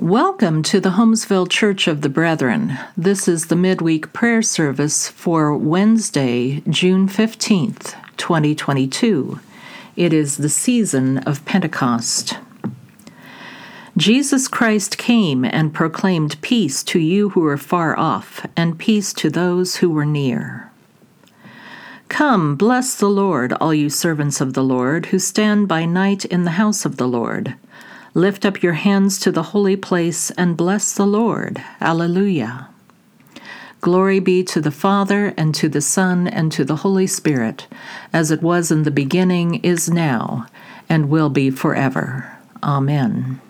Welcome to the Holmesville Church of the Brethren. This is the midweek prayer service for Wednesday, June 15th, 2022. It is the season of Pentecost. Jesus Christ came and proclaimed peace to you who are far off, and peace to those who were near. Come, bless the Lord, all you servants of the Lord, who stand by night in the house of the Lord. Lift up your hands to the holy place and bless the Lord. Alleluia. Glory be to the Father, and to the Son, and to the Holy Spirit, as it was in the beginning, is now, and will be forever. Amen.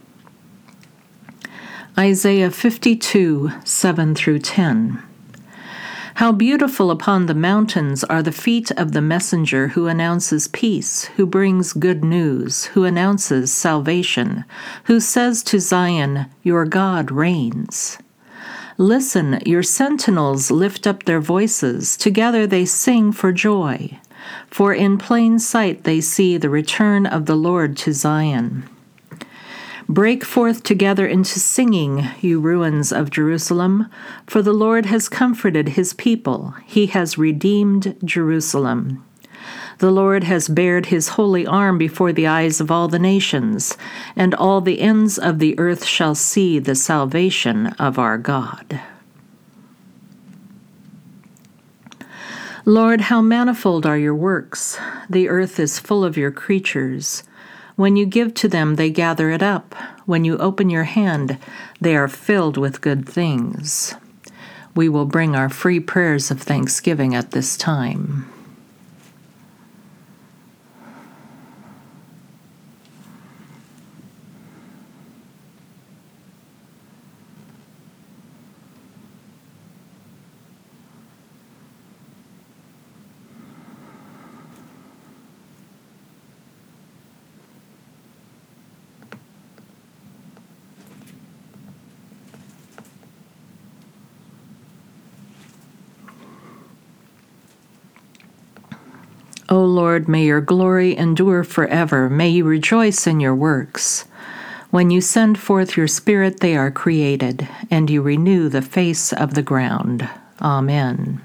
Isaiah 52 7 through 10. How beautiful upon the mountains are the feet of the messenger who announces peace, who brings good news, who announces salvation, who says to Zion, Your God reigns. Listen, your sentinels lift up their voices, together they sing for joy. For in plain sight they see the return of the Lord to Zion. Break forth together into singing, you ruins of Jerusalem, for the Lord has comforted his people, he has redeemed Jerusalem. The Lord has bared his holy arm before the eyes of all the nations, and all the ends of the earth shall see the salvation of our God. Lord, how manifold are your works! The earth is full of your creatures. When you give to them, they gather it up. When you open your hand, they are filled with good things. We will bring our free prayers of thanksgiving at this time. O Lord, may your glory endure forever. May you rejoice in your works. When you send forth your Spirit, they are created, and you renew the face of the ground. Amen.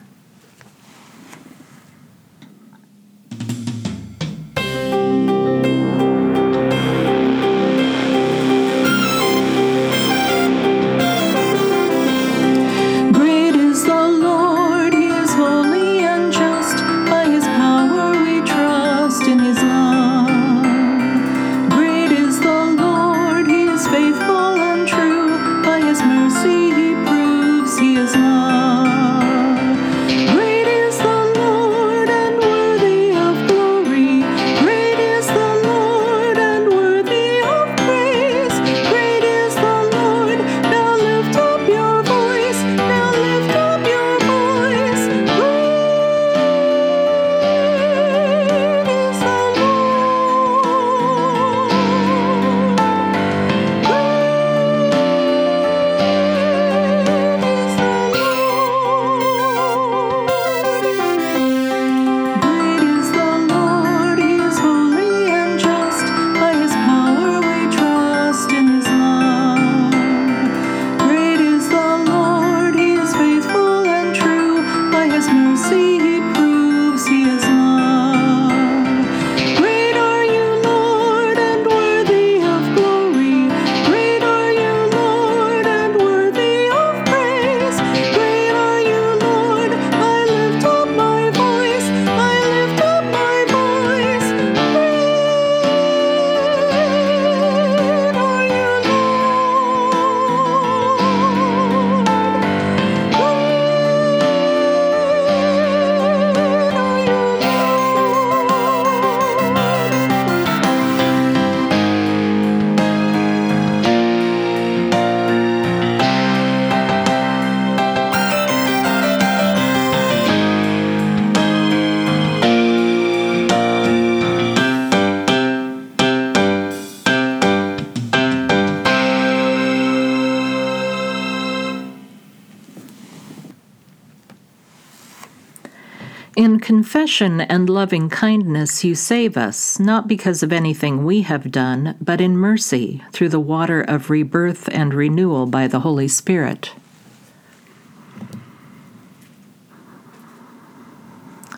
Confession and loving kindness, you save us, not because of anything we have done, but in mercy, through the water of rebirth and renewal by the Holy Spirit.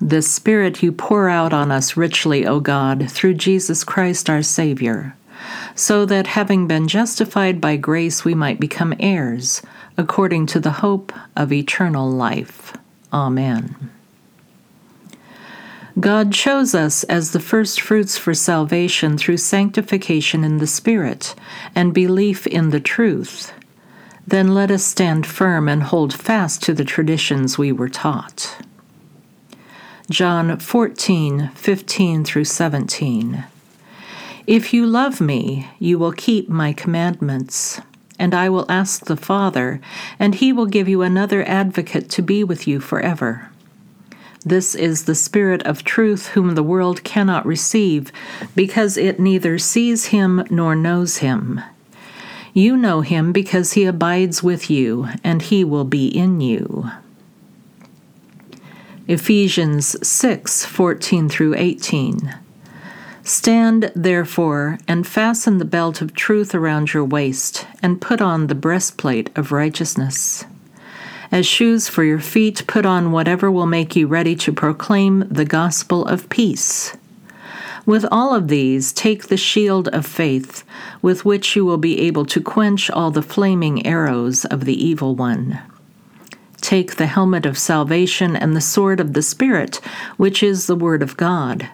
The Spirit you pour out on us richly, O God, through Jesus Christ our Savior, so that having been justified by grace, we might become heirs, according to the hope of eternal life. Amen. God chose us as the first fruits for salvation through sanctification in the Spirit and belief in the truth. Then let us stand firm and hold fast to the traditions we were taught. John 14, 15 through 17. If you love me, you will keep my commandments. And I will ask the Father, and he will give you another advocate to be with you forever this is the Spirit of truth, whom the world cannot receive, because it neither sees him nor knows him. You know him because he abides with you, and he will be in you. Ephesians 6 14 through 18. Stand, therefore, and fasten the belt of truth around your waist, and put on the breastplate of righteousness. As shoes for your feet, put on whatever will make you ready to proclaim the gospel of peace. With all of these, take the shield of faith, with which you will be able to quench all the flaming arrows of the evil one. Take the helmet of salvation and the sword of the Spirit, which is the Word of God.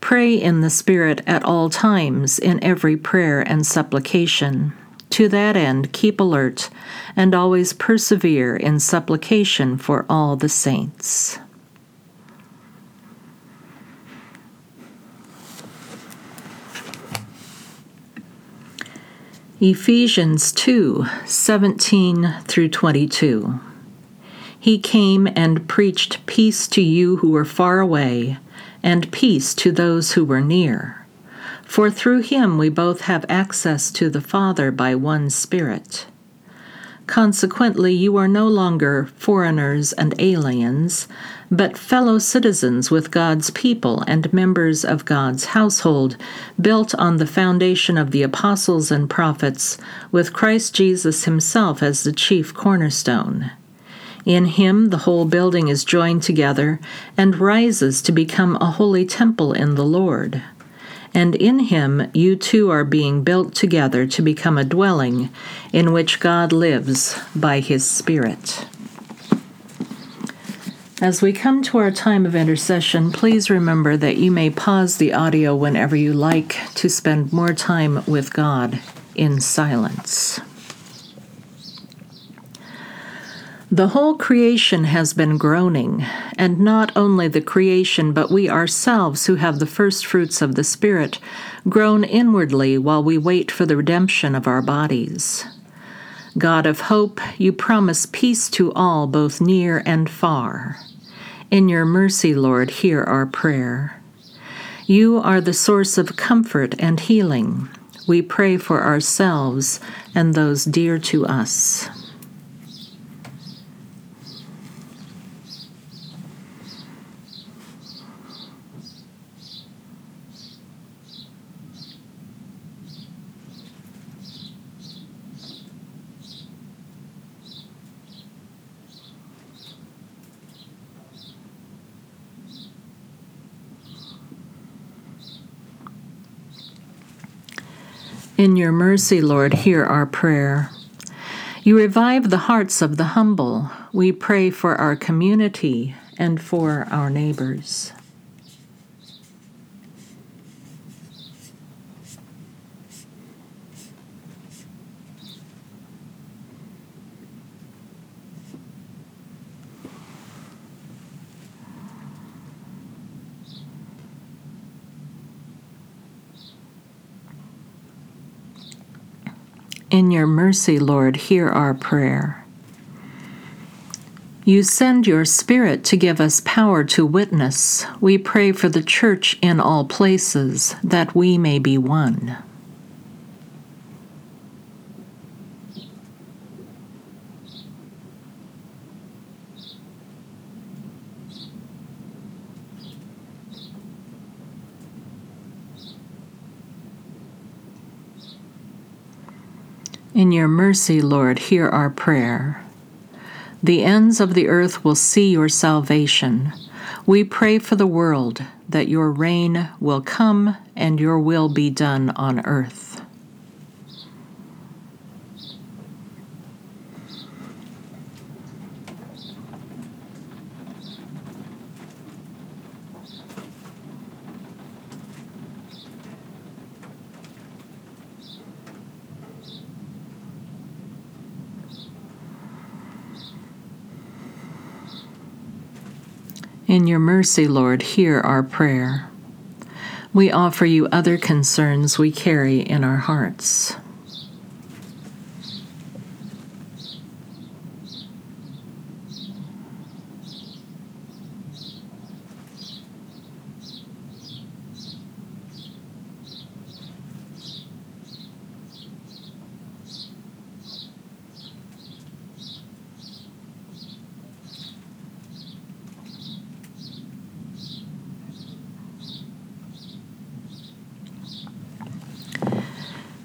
Pray in the Spirit at all times, in every prayer and supplication. To that end, keep alert and always persevere in supplication for all the saints. Ephesians 2 17 through 22. He came and preached peace to you who were far away, and peace to those who were near. For through him we both have access to the Father by one Spirit. Consequently, you are no longer foreigners and aliens, but fellow citizens with God's people and members of God's household, built on the foundation of the apostles and prophets, with Christ Jesus himself as the chief cornerstone. In him, the whole building is joined together and rises to become a holy temple in the Lord and in him you too are being built together to become a dwelling in which God lives by his Spirit. As we come to our time of intercession, please remember that you may pause the audio whenever you like to spend more time with God in silence. The whole creation has been groaning, and not only the creation, but we ourselves who have the first fruits of the Spirit groan inwardly while we wait for the redemption of our bodies. God of hope, you promise peace to all, both near and far. In your mercy, Lord, hear our prayer. You are the source of comfort and healing. We pray for ourselves and those dear to us. In your mercy, Lord, hear our prayer. You revive the hearts of the humble. We pray for our community and for our neighbors. In your mercy, Lord, hear our prayer. You send your Spirit to give us power to witness. We pray for the church in all places, that we may be one. In your mercy, Lord, hear our prayer. The ends of the earth will see your salvation. We pray for the world that your reign will come and your will be done on earth. In your mercy, Lord, hear our prayer. We offer you other concerns we carry in our hearts.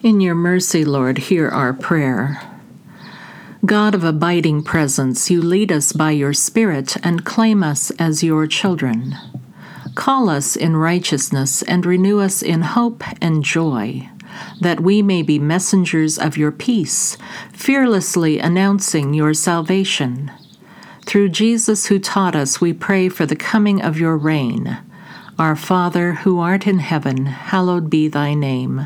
In your mercy, Lord, hear our prayer. God of abiding presence, you lead us by your Spirit and claim us as your children. Call us in righteousness and renew us in hope and joy, that we may be messengers of your peace, fearlessly announcing your salvation. Through Jesus who taught us, we pray for the coming of your reign. Our Father, who art in heaven, hallowed be thy name.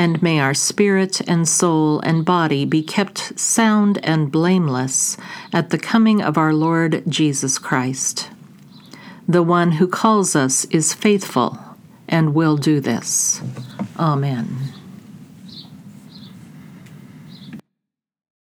and may our spirit and soul and body be kept sound and blameless at the coming of our Lord Jesus Christ. The one who calls us is faithful and will do this. Amen.